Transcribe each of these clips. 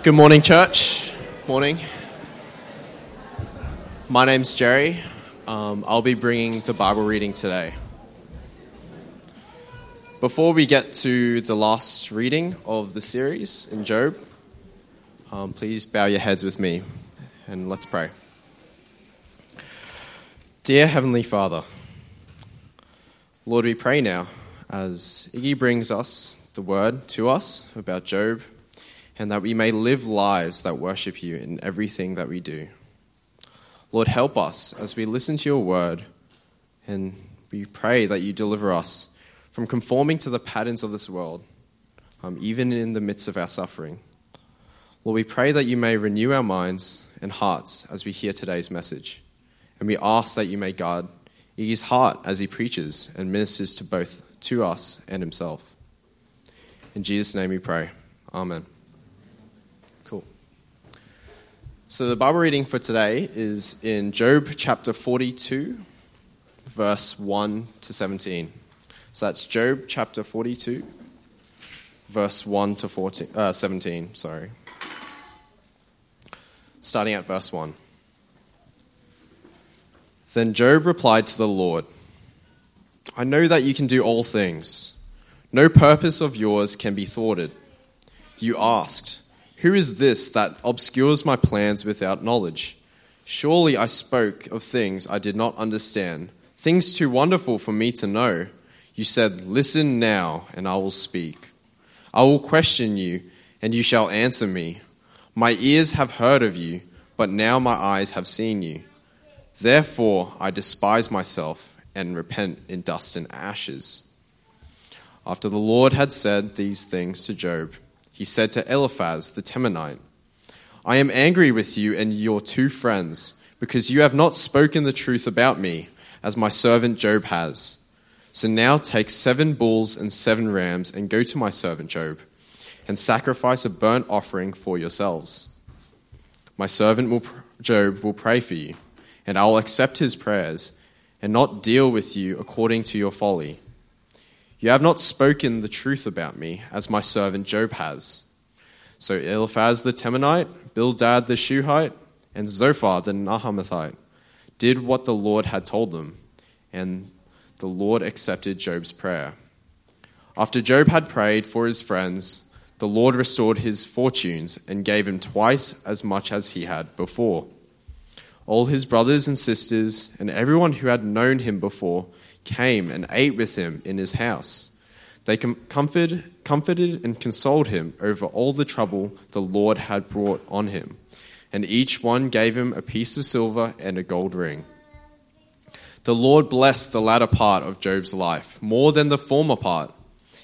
Good morning, church. Morning. My name's Jerry. Um, I'll be bringing the Bible reading today. Before we get to the last reading of the series in Job, um, please bow your heads with me and let's pray. Dear Heavenly Father, Lord, we pray now as Iggy brings us the word to us about Job and that we may live lives that worship you in everything that we do. Lord, help us as we listen to your word, and we pray that you deliver us from conforming to the patterns of this world, um, even in the midst of our suffering. Lord, we pray that you may renew our minds and hearts as we hear today's message. And we ask that you may guard his heart as he preaches and ministers to both to us and himself. In Jesus' name we pray. Amen. So, the Bible reading for today is in Job chapter 42, verse 1 to 17. So, that's Job chapter 42, verse 1 to 14, uh, 17. Sorry. Starting at verse 1. Then Job replied to the Lord I know that you can do all things, no purpose of yours can be thwarted. You asked, who is this that obscures my plans without knowledge? Surely I spoke of things I did not understand, things too wonderful for me to know. You said, Listen now, and I will speak. I will question you, and you shall answer me. My ears have heard of you, but now my eyes have seen you. Therefore I despise myself and repent in dust and ashes. After the Lord had said these things to Job, he said to Eliphaz the Temanite, I am angry with you and your two friends, because you have not spoken the truth about me, as my servant Job has. So now take seven bulls and seven rams, and go to my servant Job, and sacrifice a burnt offering for yourselves. My servant will, Job will pray for you, and I will accept his prayers, and not deal with you according to your folly. You have not spoken the truth about me, as my servant Job has. So Eliphaz the Temanite, Bildad the Shuhite, and Zophar the Naamathite did what the Lord had told them, and the Lord accepted Job's prayer. After Job had prayed for his friends, the Lord restored his fortunes and gave him twice as much as he had before. All his brothers and sisters and everyone who had known him before came and ate with him in his house. They comforted, comforted and consoled him over all the trouble the Lord had brought on him, and each one gave him a piece of silver and a gold ring. The Lord blessed the latter part of Job's life more than the former part.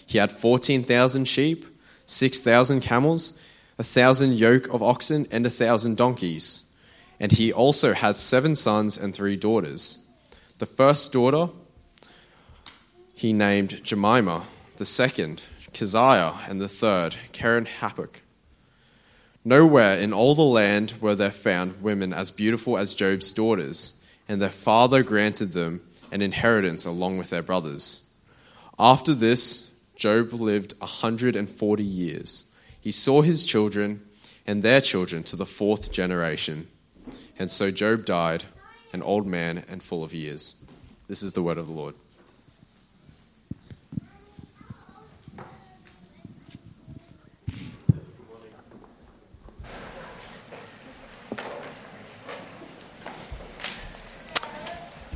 He had 14,000 sheep, 6,000 camels, a thousand yoke of oxen, and a thousand donkeys. And he also had seven sons and three daughters. The first daughter he named Jemima, the second, Keziah, and the third, Keren-happuch. Nowhere in all the land were there found women as beautiful as Job's daughters, and their father granted them an inheritance along with their brothers. After this, Job lived a 140 years. He saw his children and their children to the fourth generation. And so Job died, an old man and full of years. This is the word of the Lord.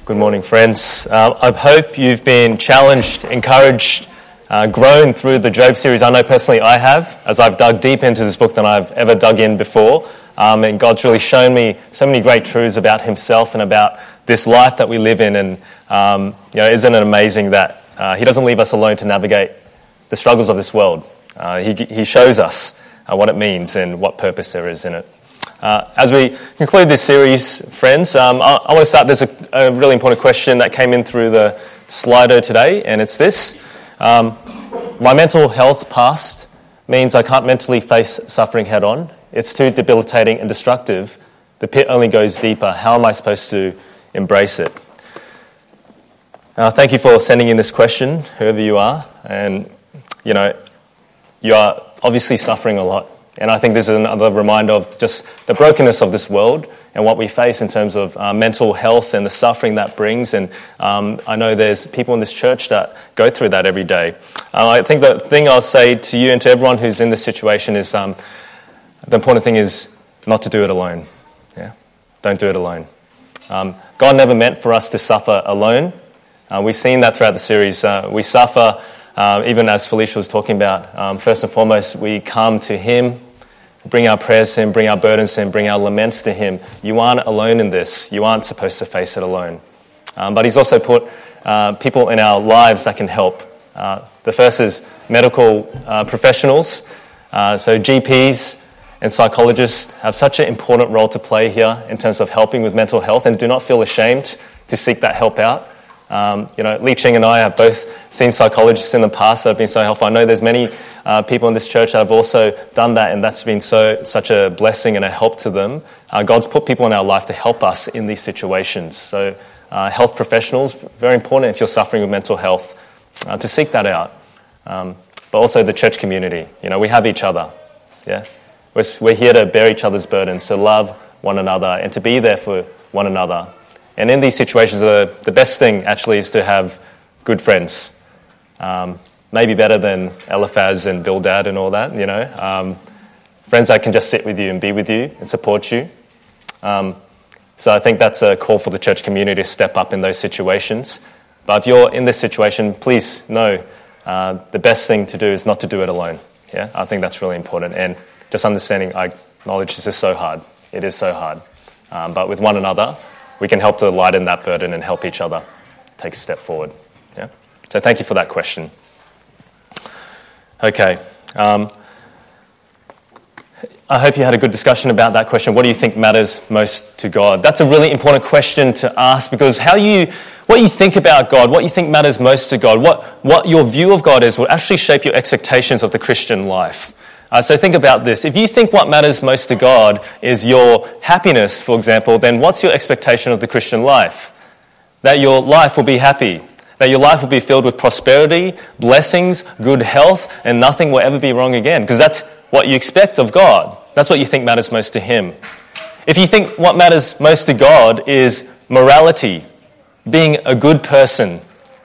Good morning, friends. Uh, I hope you've been challenged, encouraged, uh, grown through the Job series. I know personally I have, as I've dug deep into this book than I've ever dug in before. Um, and God's really shown me so many great truths about Himself and about this life that we live in. And um, you know, isn't it amazing that uh, He doesn't leave us alone to navigate the struggles of this world? Uh, he, he shows us uh, what it means and what purpose there is in it. Uh, as we conclude this series, friends, um, I, I, want to start. There's a, a, really important question that came in through the Slido today, and it's this um, My mental health past means I can't mentally face suffering head on. It's too debilitating and destructive. The pit only goes deeper. How am I supposed to embrace it? Uh, thank you for sending in this question, whoever you are. And, you know, you are obviously suffering a lot And I think this is another reminder of just the brokenness of this world and what we face in terms of uh, mental health and the suffering that brings. And um, I know there's people in this church that go through that every day. Uh, I think the thing I'll say to you and to everyone who's in this situation is um, the important thing is not to do it alone. Yeah? Don't do it alone. Um, God never meant for us to suffer alone. Uh, we've seen that throughout the series. Uh, we suffer, uh, even as Felicia was talking about. Um, first and foremost, we come to Him bring our prayers to Him, bring our burdens to Him, bring our laments to Him. You aren't alone in this. You aren't supposed to face it alone. Um, but He's also put uh, people in our lives that can help. Uh, the first is medical uh, professionals. Uh, so, GPs and psychologists have such an important role to play here in terms of helping with mental health, and do not feel ashamed to seek that help out. Um, you know, Li Ching and I have both seen psychologists in the past that have been so helpful. I know there's many uh, people in this church that have also done that, and that's been so such a blessing and a help to them. Uh, God's put people in our life to help us in these situations. So, uh, health professionals, very important if you're suffering with mental health, uh, to seek that out. Um, but also the church community. You know, we have each other. Yeah, we're, we're here to bear each other's burdens, to love one another, and to be there for one another. And in these situations, the, the best thing actually is to have good friends. Um, maybe better than Eliphaz and Bildad and all that, you know. Um, friends that can just sit with you and be with you and support you. Um, so I think that's a call for the church community to step up in those situations. But if you're in this situation, please know uh, the best thing to do is not to do it alone. Yeah, I think that's really important. And just understanding, I acknowledge this is so hard. It is so hard. Um, but with one another, we can help to lighten that burden and help each other take a step forward. Yeah? So thank you for that question. Okay. Um, I hope you had a good discussion about that question. What do you think matters most to God? That's a really important question to ask because how you, what you think about God, what you think matters most to God, what, what your view of God is will actually shape your expectations of the Christian life. Uh, so think about this. If you think what matters most to God is your happiness, for example, then what's your expectation of the Christian life? That your life will be happy, that your life will be filled with prosperity, blessings, good health, and nothing will ever be wrong again, because that's what you expect of God. That's what you think matters most to Him. If you think what matters most to God is morality, being a good person,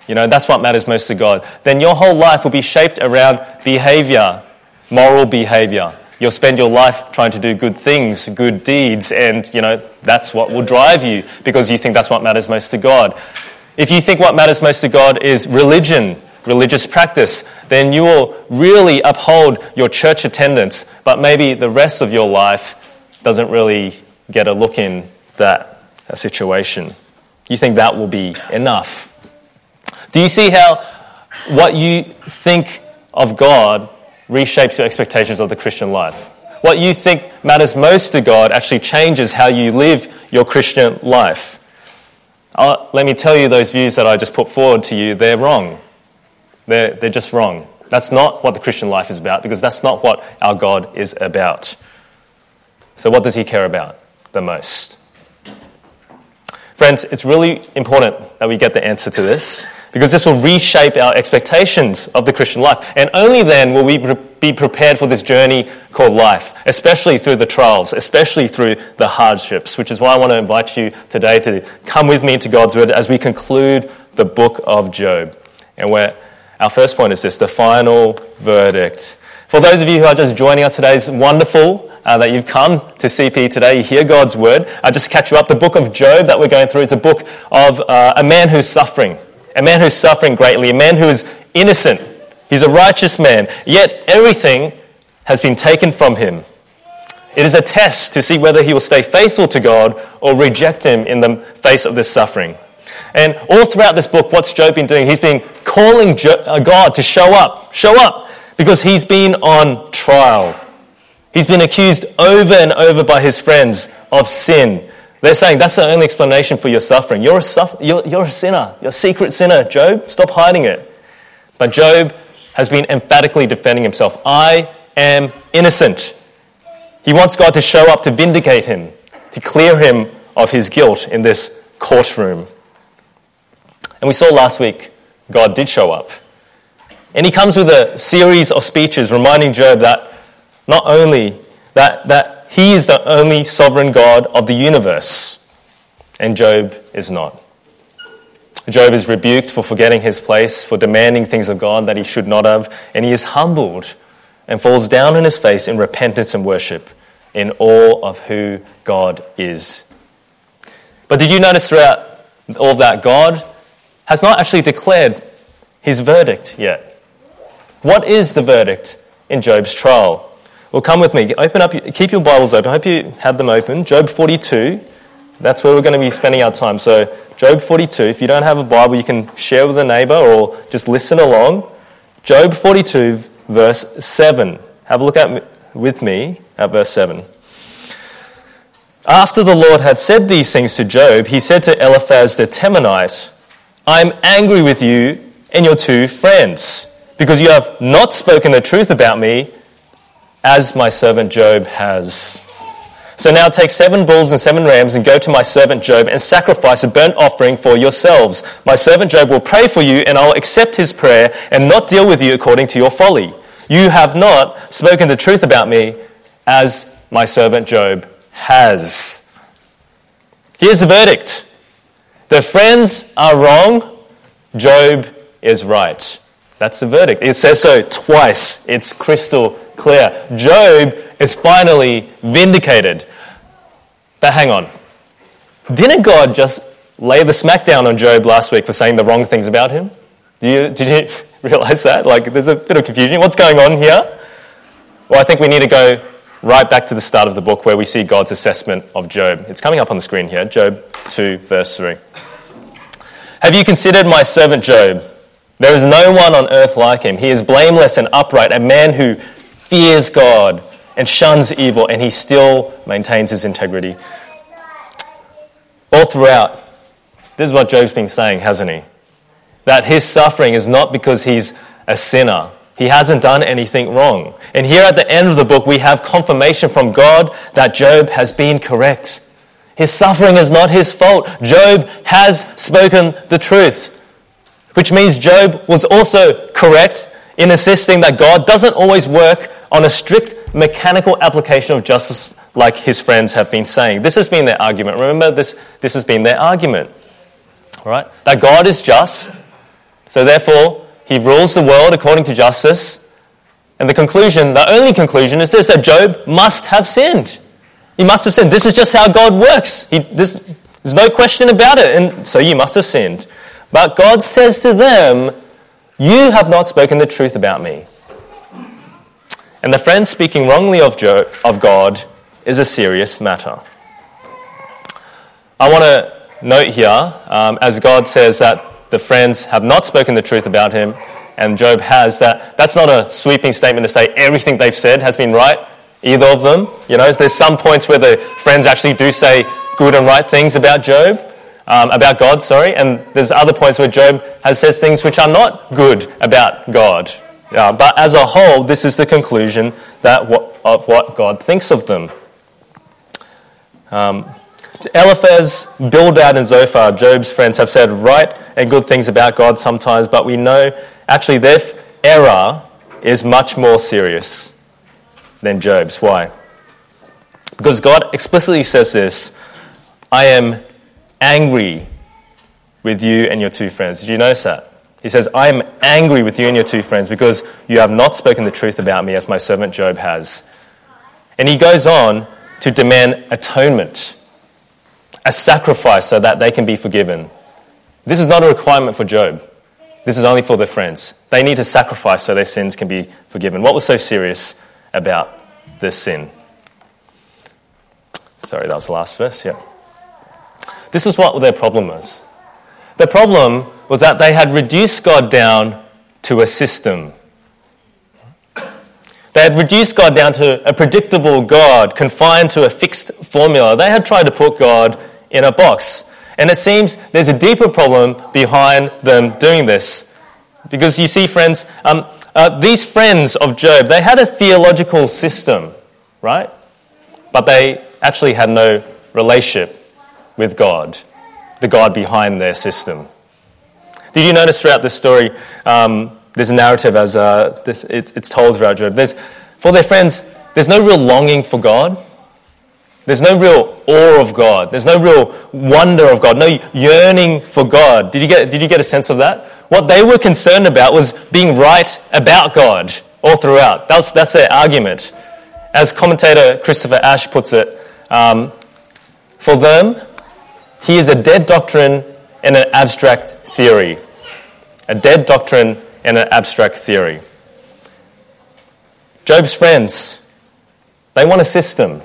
you know, that's what matters most to God, then your whole life will be shaped around behavior, moral behavior. You'll spend your life trying to do good things, good deeds, and you know that's what will drive you because you think that's what matters most to God. If you think what matters most to God is religion, religious practice, then you will really uphold your church attendance, but maybe the rest of your life doesn't really get a look in that situation. You think that will be enough. Do you see how what you think of God reshapes your expectations of the Christian life. What you think matters most to God actually changes how you live your Christian life. Uh, let me tell you, those views that I just put forward to you, they're wrong. They're, they're just wrong. That's not what the Christian life is about because that's not what our God is about. So, what does He care about the most? Friends, it's really important that we get the answer to this because this will reshape our expectations of the Christian life. And only then will we be prepared for this journey called life, especially through the trials, especially through the hardships, which is why I want to invite you today to come with me into God's Word as we conclude the book of Job. And where our first point is this the final verdict. For those of you who are just joining us today, it's wonderful uh, that you've come to CP today. You hear God's word. I just catch you up. The book of Job that we're going through is a book of uh, a man who's suffering a man who's suffering greatly, a man who is innocent. He's a righteous man, yet everything has been taken from him. It is a test to see whether he will stay faithful to God or reject him in the face of this suffering. And all throughout this book, what's Job been doing? He's been calling uh, God to show up, show up, because he's been on trial. He's been accused over and over by his friends of sin, they're saying that's the only explanation for your suffering. You're a, you're, you're a sinner. You're a secret sinner, Job. Stop hiding it. But Job has been emphatically defending himself. I am innocent. He wants God to show up to vindicate him, to clear him of his guilt in this courtroom. And we saw last week, God did show up. And he comes with a series of speeches reminding Job that not only that, that he is the only sovereign God of the universe, and Job is not. Job is rebuked for forgetting his place, for demanding things of God that he should not have, and he is humbled and falls down on his face in repentance and worship in awe of who God is. But did you notice throughout all of that, God has not actually declared his verdict yet? What is the verdict in Job's trial? Well, come with me. Open up, keep your Bibles open. I hope you had them open. Job 42. That's where we're going to be spending our time. So, Job 42. If you don't have a Bible, you can share with a neighbor or just listen along. Job 42, verse 7. Have a look at with me at verse 7. After the Lord had said these things to Job, he said to Eliphaz the Temanite, I am angry with you and your two friends, because you have not spoken the truth about me, as my servant Job has. So now take seven bulls and seven rams and go to my servant Job and sacrifice a burnt offering for yourselves. My servant Job will pray for you, and I'll accept his prayer and not deal with you according to your folly. You have not spoken the truth about me, as my servant Job has. Here's the verdict the friends are wrong, Job is right. That's the verdict. It says so twice. It's crystal clear. Job is finally vindicated. But hang on. Didn't God just lay the smackdown on Job last week for saying the wrong things about him? Did you, did you realize that? Like, there's a bit of confusion. What's going on here? Well, I think we need to go right back to the start of the book where we see God's assessment of Job. It's coming up on the screen here, Job 2, verse 3. Have you considered my servant Job? There is no one on earth like him. He is blameless and upright, a man who fears God and shuns evil, and he still maintains his integrity. All throughout, this is what Job's been saying, hasn't he? That his suffering is not because he's a sinner. He hasn't done anything wrong. And here at the end of the book, we have confirmation from God that Job has been correct. His suffering is not his fault. Job has spoken the truth, which means Job was also correct in insisting that God doesn't always work on a strict mechanical application of justice like his friends have been saying. This has been their argument. Remember, this, this has been their argument. Right? That God is just, so therefore, he rules the world according to justice. And the conclusion, the only conclusion, is this that Job must have sinned. He must have sinned. This is just how God works. He, this, there's no question about it. And so you must have sinned. But God says to them, You have not spoken the truth about me. And the friend speaking wrongly of, Job, of God is a serious matter. I want to note here, um, as God says that the friends have not spoken the truth about him, and Job has, that that's not a sweeping statement to say everything they've said has been right, either of them. You know, there's some points where the friends actually do say good and right things about Job, um, about God, sorry, and there's other points where Job has says things which are not good about God. Uh, but as a whole, this is the conclusion that of what God thinks of them. Um, Eliphaz, Bildad, and Zophar, Job's friends, have said right and good things about God sometimes, but we know actually their error is much more serious than Job's. Why? Because God explicitly says this I am angry with you and your two friends. Did you notice that? He says, I am angry with you and your two friends because you have not spoken the truth about me as my servant Job has. And he goes on to demand atonement, a sacrifice so that they can be forgiven. This is not a requirement for Job. This is only for their friends. They need to sacrifice so their sins can be forgiven. What was so serious about this sin? Sorry, that was the last verse, yeah. This is what their problem was. The problem was that they had reduced God down to a system. They had reduced God down to a predictable God confined to a fixed formula. They had tried to put God in a box. And it seems there's a deeper problem behind them doing this. Because you see, friends, um, uh, these friends of Job, they had a theological system, right? But they actually had no relationship with God, the God behind their system. Did you notice throughout this story, um, there's a narrative as uh, this, it's, it's told throughout Job. There's, for their friends, there's no real longing for God. There's no real awe of God. There's no real wonder of God, no yearning for God. Did you get, did you get a sense of that? What they were concerned about was being right about God all throughout. That's, that's their argument. As commentator Christopher Ash puts it, um, for them, he is a dead doctrine and an abstract theory. A dead doctrine and an abstract theory. Job's friends, they want a system.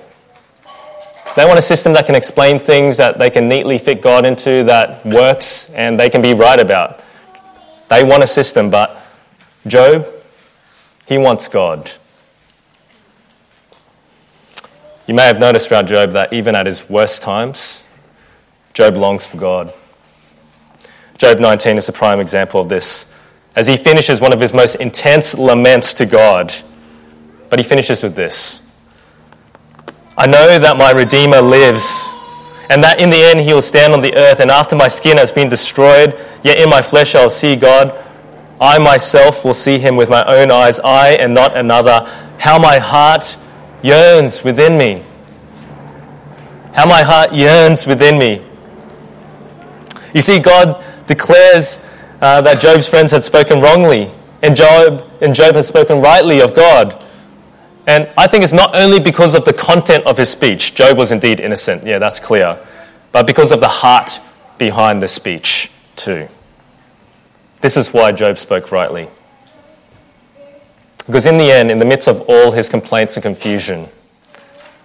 They want a system that can explain things that they can neatly fit God into that works and they can be right about. They want a system, but Job, he wants God. You may have noticed throughout Job that even at his worst times, Job longs for God. Job 19 is a prime example of this, as he finishes one of his most intense laments to God. But he finishes with this I know that my Redeemer lives, and that in the end he will stand on the earth, and after my skin has been destroyed, yet in my flesh I will see God. I myself will see him with my own eyes, I and not another. How my heart yearns within me. How my heart yearns within me. You see, God declares uh, that Job's friends had spoken wrongly, and Job, and Job has spoken rightly of God. And I think it's not only because of the content of his speech. Job was indeed innocent, yeah, that's clear. But because of the heart behind the speech, too. This is why Job spoke rightly. Because in the end, in the midst of all his complaints and confusion,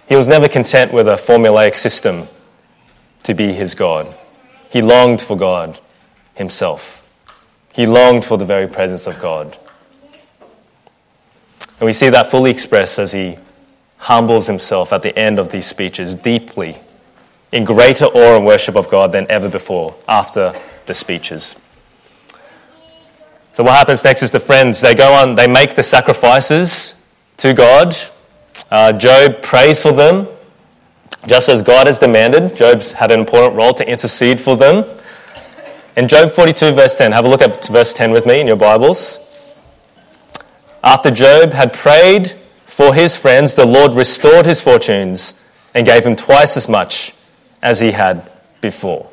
he was never content with a formulaic system to be his God. He longed for God himself. He longed for the very presence of God. And we see that fully expressed as he humbles himself at the end of these speeches deeply, in greater awe and worship of God than ever before after the speeches. So, what happens next is the friends, they go on, they make the sacrifices to God. Uh, Job prays for them, just as God has demanded. Job's had an important role to intercede for them. In Job 42, verse 10, have a look at verse 10 with me in your Bibles. After Job had prayed for his friends, the Lord restored his fortunes and gave him twice as much as he had before.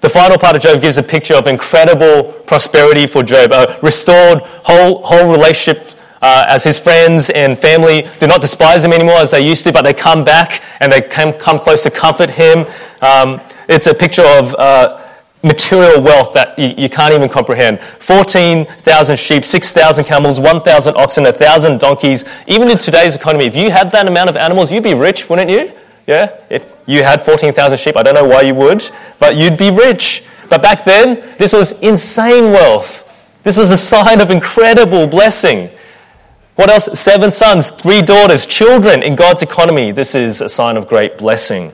The final part of Job gives a picture of incredible prosperity for Job, a restored whole, whole relationship uh, as his friends and family do not despise him anymore as they used to, but they come back and they come, come close to comfort him. Um, it's a picture of uh, material wealth that you, you, can't even comprehend 14,000 sheep, 6,000 camels, 1,000 oxen, 1,000 donkeys. Even in today's economy, if you had that amount of animals, you'd be rich, wouldn't you? Yeah? If you had 14,000 sheep, I don't know why you would, but you'd be rich. But back then, this was insane wealth. This was a sign of incredible blessing. What else? Seven sons, three daughters, children in God's economy. This is a sign of great blessing.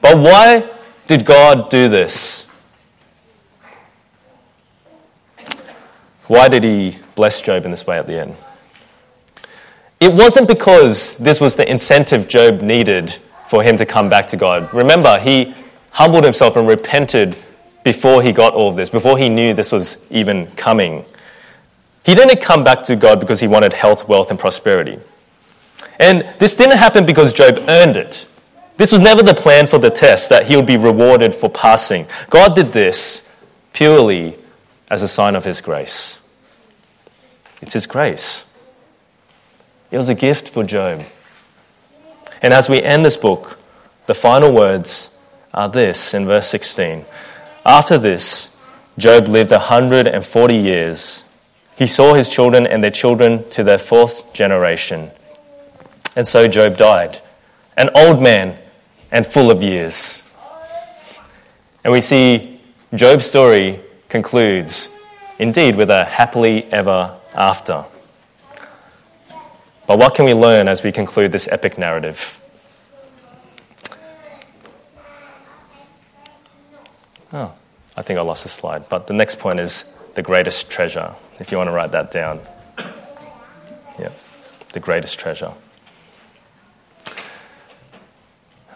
But why did God do this? Why did he bless Job in this way at the end? It wasn't because this was the incentive Job needed for him to come back to God. Remember, he humbled himself and repented before he got all of this, before he knew this was even coming. He didn't come back to God because he wanted health, wealth, and prosperity. And this didn't happen because Job earned it. This was never the plan for the test that he would be rewarded for passing. God did this purely as a sign of his grace. It's his grace. It was a gift for Job. And as we end this book, the final words are this in verse 16. After this, Job lived 140 years. He saw his children and their children to their fourth generation. And so Job died, an old man and full of years. And we see Job's story concludes, indeed, with a happily ever after. But what can we learn as we conclude this epic narrative? Oh, I think I lost a slide. But the next point is the greatest treasure, if you want to write that down. Yeah, the greatest treasure.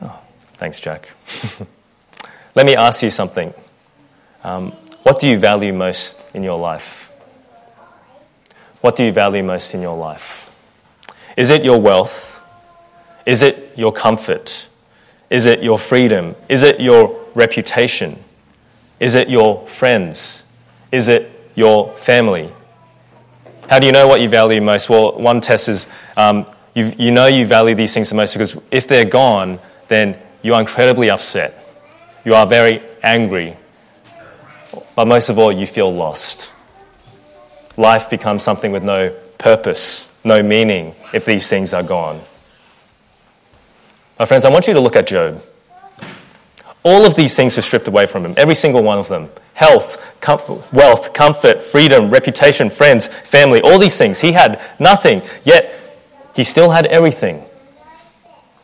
Oh, thanks, Jack. Let me ask you something. Um, what do you value most in your life? What do you value most in your life? Is it your wealth? Is it your comfort? Is it your freedom? Is it your reputation? Is it your friends? Is it your family? How do you know what you value most? Well, one test is um, you, you know you value these things the most because if they're gone, then you are incredibly upset. You are very angry. But most of all, you feel lost. Life becomes something with no purpose, no meaning if these things are gone. My friends, I want you to look at Job. All of these things were stripped away from him, every single one of them health, com- wealth, comfort, freedom, reputation, friends, family, all these things. He had nothing, yet he still had everything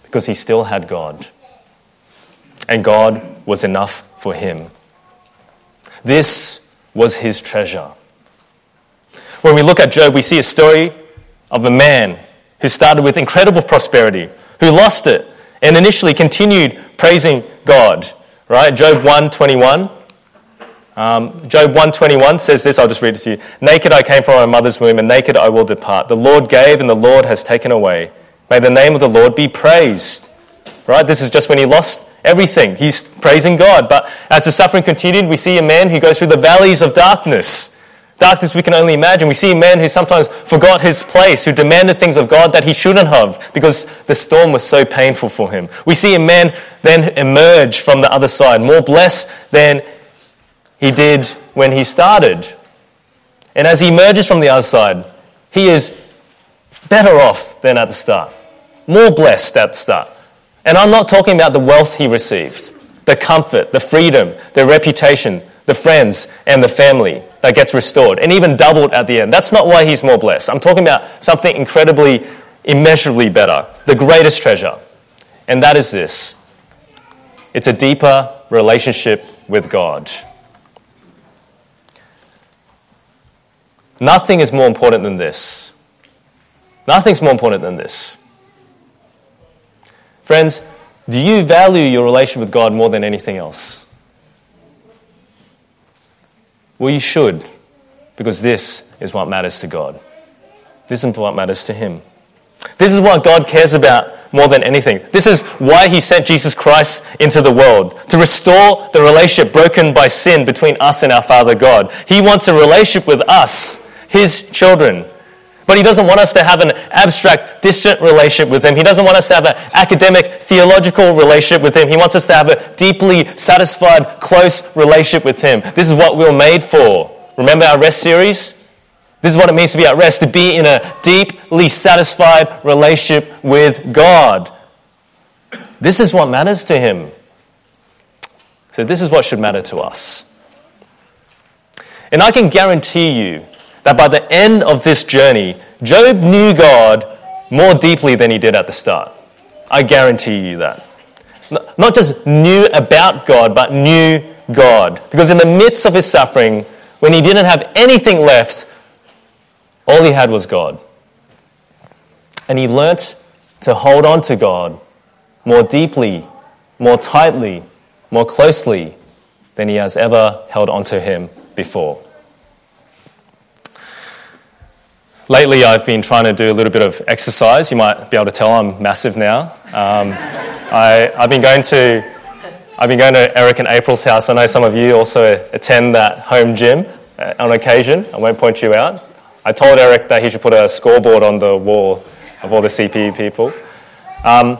because he still had God. And God was enough for him. This was his treasure. When we look at Job, we see a story of a man who started with incredible prosperity, who lost it, and initially continued praising God. Right? Job 121. Um, Job 121 says this, I'll just read it to you. Naked I came from my mother's womb, and naked I will depart. The Lord gave, and the Lord has taken away. May the name of the Lord be praised. Right? This is just when he lost everything. He's praising God. But as the suffering continued, we see a man who goes through the valleys of darkness. Darkness we can only imagine. We see a man who sometimes forgot his place, who demanded things of God that he shouldn't have because the storm was so painful for him. We see a man then emerge from the other side, more blessed than he did when he started. And as he emerges from the other side, he is better off than at the start, more blessed at the start. And I'm not talking about the wealth he received, the comfort, the freedom, the reputation, the friends, and the family that gets restored, and even doubled at the end. That's not why he's more blessed. I'm talking about something incredibly, immeasurably better, the greatest treasure. And that is this it's a deeper relationship with God. Nothing is more important than this. Nothing's more important than this. Friends, do you value your relationship with God more than anything else? Well, you should, because this is what matters to God. This is what matters to Him. This is what God cares about more than anything. This is why He sent Jesus Christ into the world to restore the relationship broken by sin between us and our Father God. He wants a relationship with us, His children. But he doesn't want us to have an abstract, distant relationship with him. He doesn't want us to have an academic, theological relationship with him. He wants us to have a deeply satisfied, close relationship with him. This is what we we're made for. Remember our rest series? This is what it means to be at rest, to be in a deeply satisfied relationship with God. This is what matters to him. So, this is what should matter to us. And I can guarantee you that by the end of this journey, Job knew God more deeply than he did at the start. I guarantee you that. Not just knew about God, but knew God. Because in the midst of his suffering, when he didn't have anything left, all he had was God. And he learnt to hold on to God more deeply, more tightly, more closely than he has ever held onto him before. Lately, I've been trying to do a little bit of exercise. You might be able to tell I'm massive now. Um, I, have been going to I've been going to Eric and April's house. I know some of you also attend that home gym uh, on occasion. I won't point you out. I told Eric that he should put a scoreboard on the wall of all the CPE people. Um,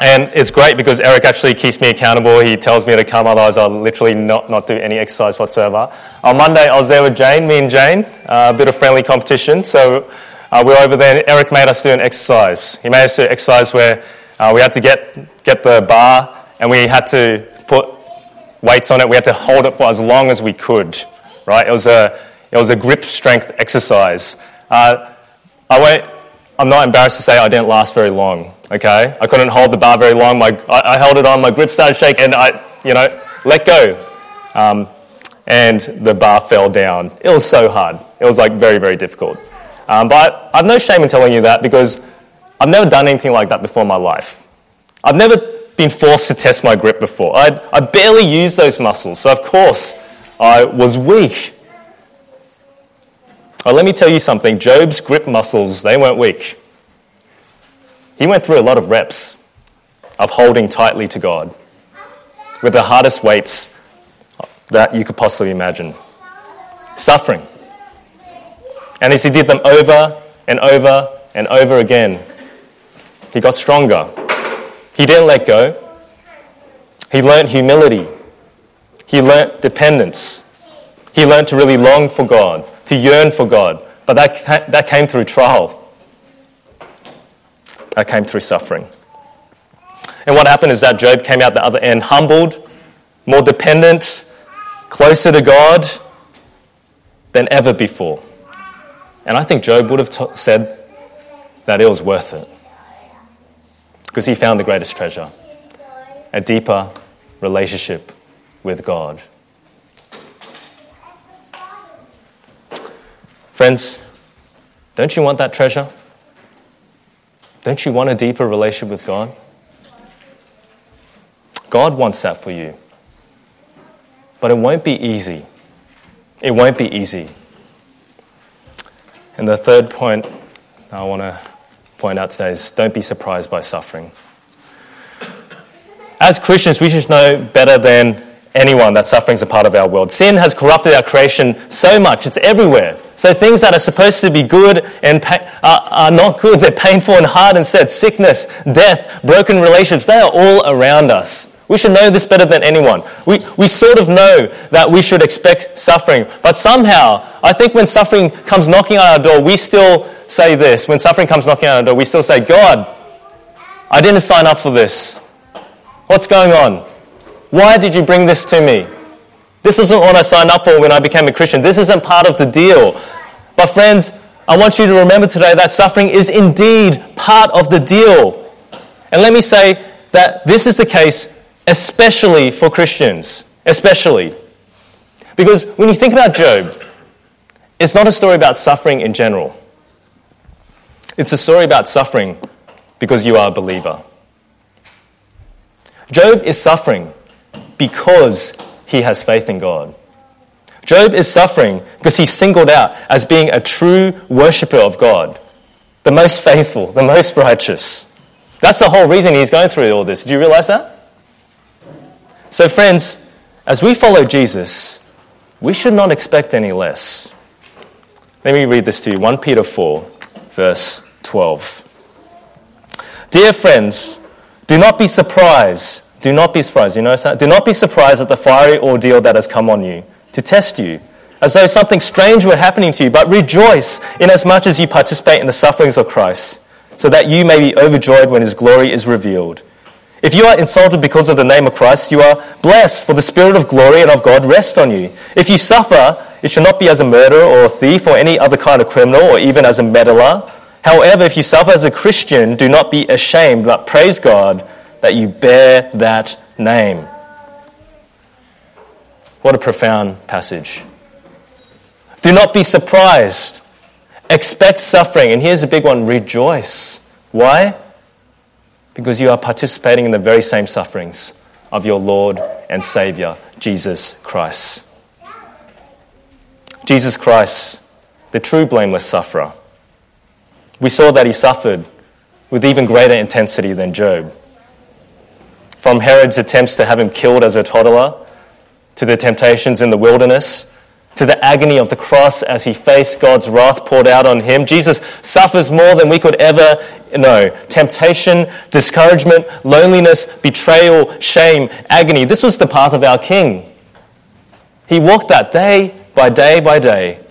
and it's great because Eric actually keeps me accountable. He tells me to come, otherwise, I'll literally not, not do any exercise whatsoever. On Monday, I was there with Jane, me and Jane, uh, a bit of friendly competition. So uh, we were over there, and Eric made us do an exercise. He made us do an exercise where uh, we had to get, get the bar and we had to put weights on it. We had to hold it for as long as we could, right? It was a, it was a grip strength exercise. Uh, I won't, I'm not embarrassed to say I didn't last very long okay? I couldn't hold the bar very long. My, I, I held it on, my grip started shaking, and I, you know, let go. Um, and the bar fell down. It was so hard. It was like very, very difficult. Um, but I've no shame in telling you that because I've never done anything like that before in my life. I've never been forced to test my grip before. I, I barely use those muscles, so of course I was weak. Well, let me tell you something Job's grip muscles, they weren't weak. He went through a lot of reps of holding tightly to God with the hardest weights that you could possibly imagine suffering. And as he did them over and over and over again, he got stronger. He didn't let go. He learned humility. He learned dependence. He learned to really long for God, to yearn for God. But that, that came through trial, that came through suffering. And what happened is that Job came out the other end humbled, more dependent, closer to God than ever before. And I think Job would have t- said that it was worth it because he found the greatest treasure a deeper relationship with God. Friends, don't you want that treasure? Don't you want a deeper relationship with God? God wants that for you. But it won't be easy. It won't be easy. And the third point I want to point out today is don't be surprised by suffering. As Christians, we should know better than anyone that suffering is a part of our world. Sin has corrupted our creation so much, it's everywhere. So things that are supposed to be good and pa- are, are not good, they're painful and hard and sad. Sickness, death, broken relationships, they are all around us. We should know this better than anyone. We, we sort of know that we should expect suffering, but somehow, I think when suffering comes knocking on our door, we still say this. When suffering comes knocking on our door, we still say, God, I didn't sign up for this. What's going on? Why did you bring this to me? This isn't what I signed up for when I became a Christian. This isn't part of the deal. But, friends, I want you to remember today that suffering is indeed part of the deal. And let me say that this is the case especially for Christians. Especially. Because when you think about Job, it's not a story about suffering in general, it's a story about suffering because you are a believer. Job is suffering because he has faith in God. Job is suffering because he's singled out as being a true worshiper of God, the most faithful, the most righteous. That's the whole reason he's going through all this. Do you realize that? So, friends, as we follow Jesus, we should not expect any less. Let me read this to you 1 Peter 4, verse 12. Dear friends, do not be surprised. Do not be surprised. You know? Do not be surprised at the fiery ordeal that has come on you to test you, as though something strange were happening to you, but rejoice inasmuch as you participate in the sufferings of Christ, so that you may be overjoyed when his glory is revealed. If you are insulted because of the name of Christ, you are blessed, for the Spirit of glory and of God rests on you. If you suffer, it should not be as a murderer or a thief or any other kind of criminal or even as a meddler. However, if you suffer as a Christian, do not be ashamed, but praise God that you bear that name. What a profound passage. Do not be surprised. Expect suffering. And here's a big one rejoice. Why? Because you are participating in the very same sufferings of your Lord and Savior, Jesus Christ. Jesus Christ, the true blameless sufferer. We saw that he suffered with even greater intensity than Job. From Herod's attempts to have him killed as a toddler, to the temptations in the wilderness, to the agony of the cross as he faced God's wrath poured out on him. Jesus suffers more than we could ever know. Temptation, discouragement, loneliness, betrayal, shame, agony. This was the path of our King. He walked that day by day by day.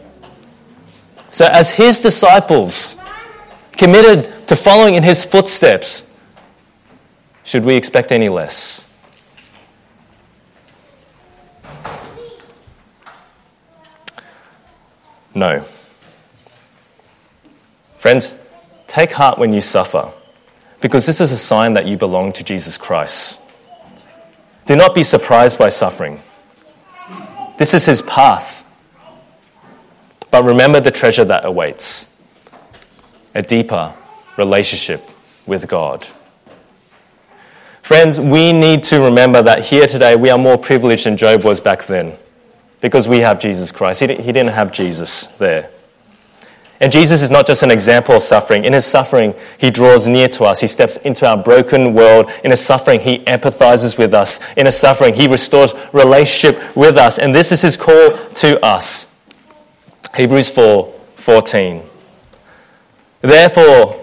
So, as his disciples, committed to following in his footsteps, should we expect any less? No. Friends, take heart when you suffer, because this is a sign that you belong to Jesus Christ. Do not be surprised by suffering. This is his path. But remember the treasure that awaits a deeper relationship with God. Friends, we need to remember that here today we are more privileged than Job was back then because we have Jesus Christ. He didn't have Jesus there. And Jesus is not just an example of suffering. In his suffering, he draws near to us. He steps into our broken world. In his suffering, he empathizes with us. In his suffering, he restores relationship with us. And this is his call to us. Hebrews 4 14. Therefore,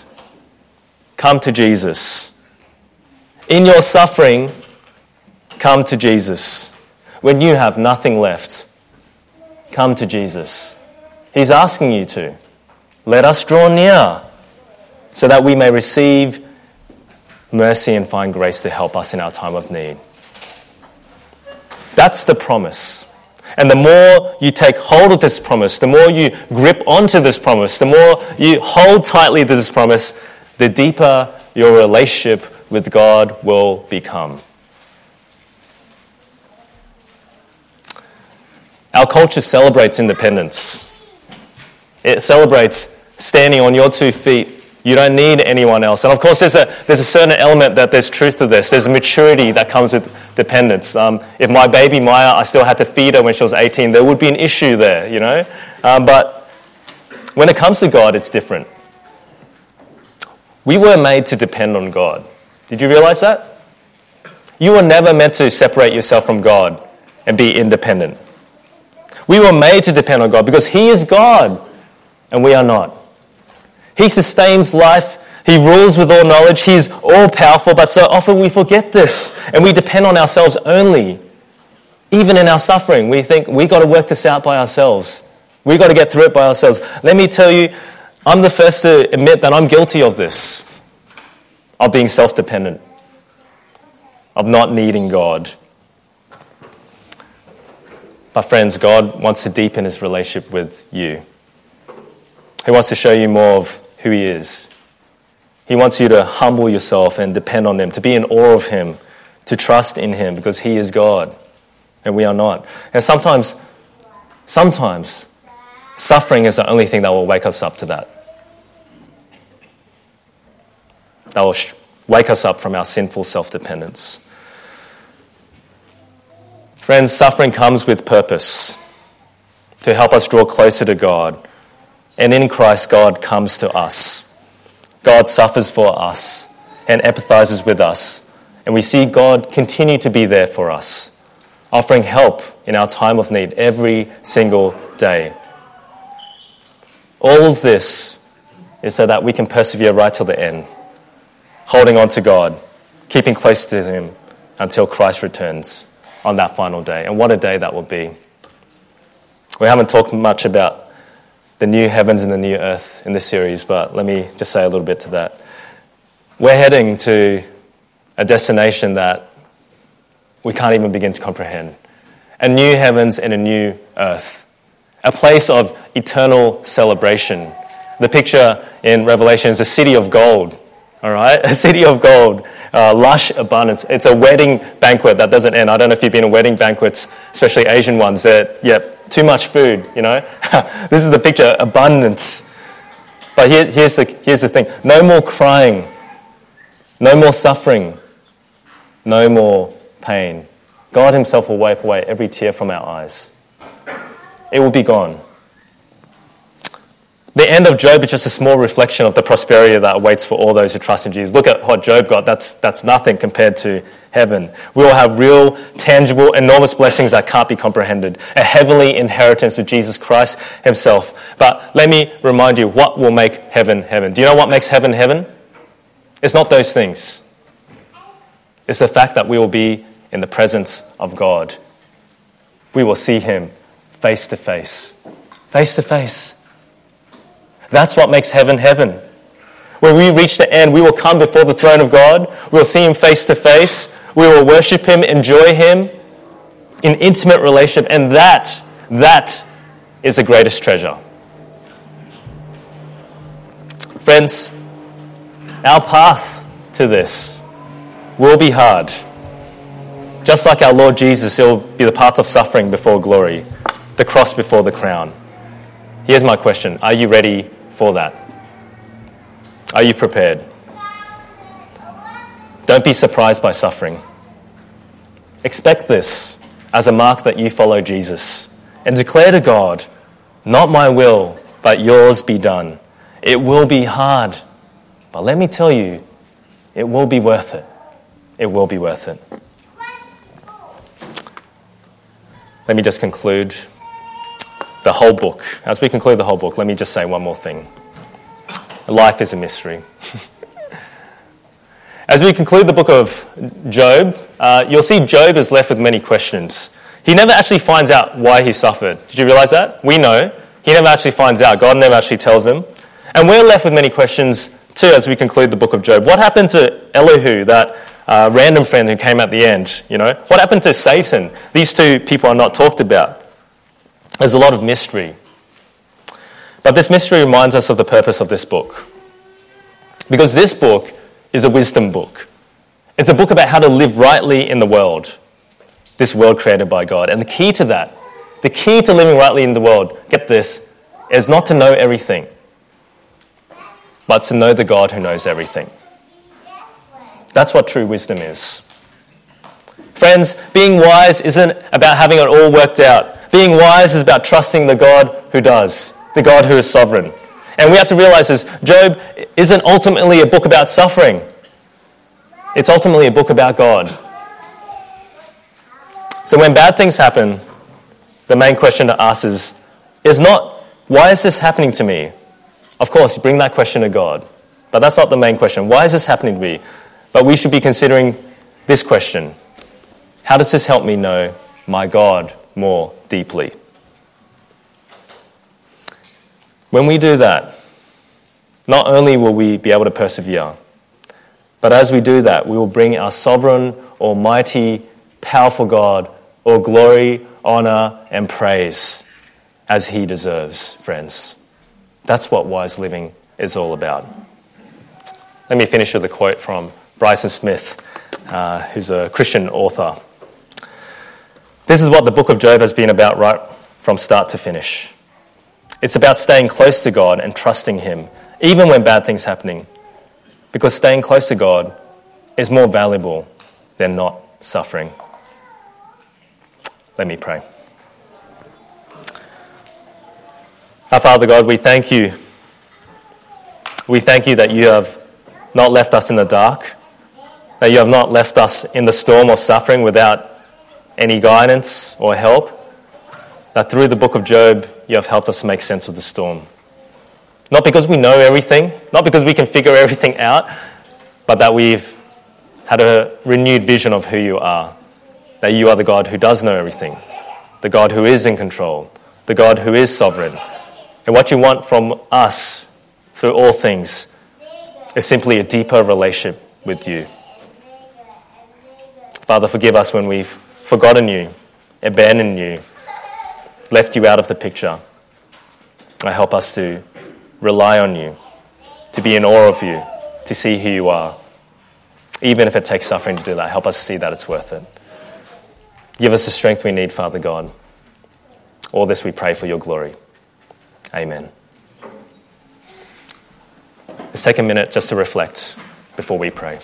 come to Jesus. In your suffering, come to Jesus. When you have nothing left, come to Jesus. He's asking you to. Let us draw near so that we may receive mercy and find grace to help us in our time of need. That's the promise. And the more you take hold of this promise, the more you grip onto this promise, the more you hold tightly to this promise, the deeper your relationship with God will become. Our culture celebrates independence. It celebrates standing on your two feet. You don't need anyone else. And of course, there's a, there's a certain element that there's truth to this. There's maturity that comes with dependence. Um, if my baby Maya, I still had to feed her when she was 18, there would be an issue there, you know? Um, but when it comes to God, it's different. We were made to depend on God. Did you realize that? You were never meant to separate yourself from God and be independent. We were made to depend on God because He is God and we are not. He sustains life. He rules with all knowledge. He's all powerful, but so often we forget this and we depend on ourselves only. Even in our suffering, we think we've got to work this out by ourselves. We've got to get through it by ourselves. Let me tell you, I'm the first to admit that I'm guilty of this, of being self dependent, of not needing God. But, friends, God wants to deepen his relationship with you. He wants to show you more of who He is. He wants you to humble yourself and depend on Him, to be in awe of Him, to trust in Him because He is God and we are not. And sometimes, sometimes, suffering is the only thing that will wake us up to that. That will wake us up from our sinful self dependence. Friends, suffering comes with purpose to help us draw closer to God and in Christ, God comes to us. God suffers for us and empathizes with us. And we see God continue to be there for us, offering help in our time of need every single day. All of this is so that we can persevere right till the end, holding on to God, keeping close to Him until Christ returns on that final day. And what a day that will be. We haven't talked much about the new heavens and the new earth in this series, but let me just say a little bit to that. We're heading to a destination that we can't even begin to comprehend a new heavens and a new earth, a place of eternal celebration. The picture in Revelation is a city of gold, all right? A city of gold, uh, lush abundance. It's a wedding banquet that doesn't end. I don't know if you've been to wedding banquets, especially Asian ones, that, yep, too much food, you know. this is the picture abundance. But here, here's, the, here's the thing no more crying, no more suffering, no more pain. God Himself will wipe away every tear from our eyes. It will be gone. The end of Job is just a small reflection of the prosperity that awaits for all those who trust in Jesus. Look at what Job got. That's, that's nothing compared to heaven. We will have real, tangible, enormous blessings that can't be comprehended. A heavenly inheritance with Jesus Christ Himself. But let me remind you what will make heaven heaven. Do you know what makes heaven heaven? It's not those things, it's the fact that we will be in the presence of God. We will see Him face to face. Face to face. That's what makes heaven heaven. When we reach the end, we will come before the throne of God. We'll see Him face to face. We will worship Him, enjoy Him in intimate relationship, and that, that is the greatest treasure. Friends, our path to this will be hard. Just like our Lord Jesus, it will be the path of suffering before glory, the cross before the crown. Here's my question Are you ready for that? Are you prepared? Don't be surprised by suffering. Expect this as a mark that you follow Jesus and declare to God, Not my will, but yours be done. It will be hard, but let me tell you, it will be worth it. It will be worth it. Let me just conclude the whole book. As we conclude the whole book, let me just say one more thing. Life is a mystery. As we conclude the book of Job, uh, you'll see Job is left with many questions. He never actually finds out why he suffered. Did you realize that? We know. He never actually finds out. God never actually tells him. And we're left with many questions too as we conclude the book of Job. What happened to Elihu, that uh, random friend who came at the end? You know, what happened to Satan? These two people are not talked about. There's a lot of mystery. But this mystery reminds us of the purpose of this book. Because this book is a wisdom book. It's a book about how to live rightly in the world, this world created by God. And the key to that, the key to living rightly in the world, get this, is not to know everything, but to know the God who knows everything. That's what true wisdom is. Friends, being wise isn't about having it all worked out. Being wise is about trusting the God who does, the God who is sovereign. And we have to realize this Job isn't ultimately a book about suffering, it's ultimately a book about God. So when bad things happen, the main question to ask is, is not, why is this happening to me? Of course, bring that question to God. But that's not the main question. Why is this happening to me? But we should be considering this question How does this help me know my God more deeply? When we do that, not only will we be able to persevere, but as we do that, we will bring our sovereign, almighty, powerful God all glory, honor, and praise as he deserves, friends. That's what wise living is all about. Let me finish with a quote from Bryson Smith, uh, who's a Christian author. This is what the book of Job has been about right from start to finish. It's about staying close to God and trusting Him, even when bad things are happening. Because staying close to God is more valuable than not suffering. Let me pray. Our Father God, we thank you. We thank you that you have not left us in the dark, that you have not left us in the storm of suffering without any guidance or help, that through the book of Job, you have helped us make sense of the storm. Not because we know everything, not because we can figure everything out, but that we've had a renewed vision of who you are. That you are the God who does know everything, the God who is in control, the God who is sovereign. And what you want from us through all things is simply a deeper relationship with you. Father, forgive us when we've forgotten you, abandoned you, left you out of the picture. I help us to rely on you, to be in awe of you, to see who you are. Even if it takes suffering to do that, help us see that it's worth it. Give us the strength we need, Father God. All this we pray for your glory. Amen. Let's take a minute just to reflect before we pray.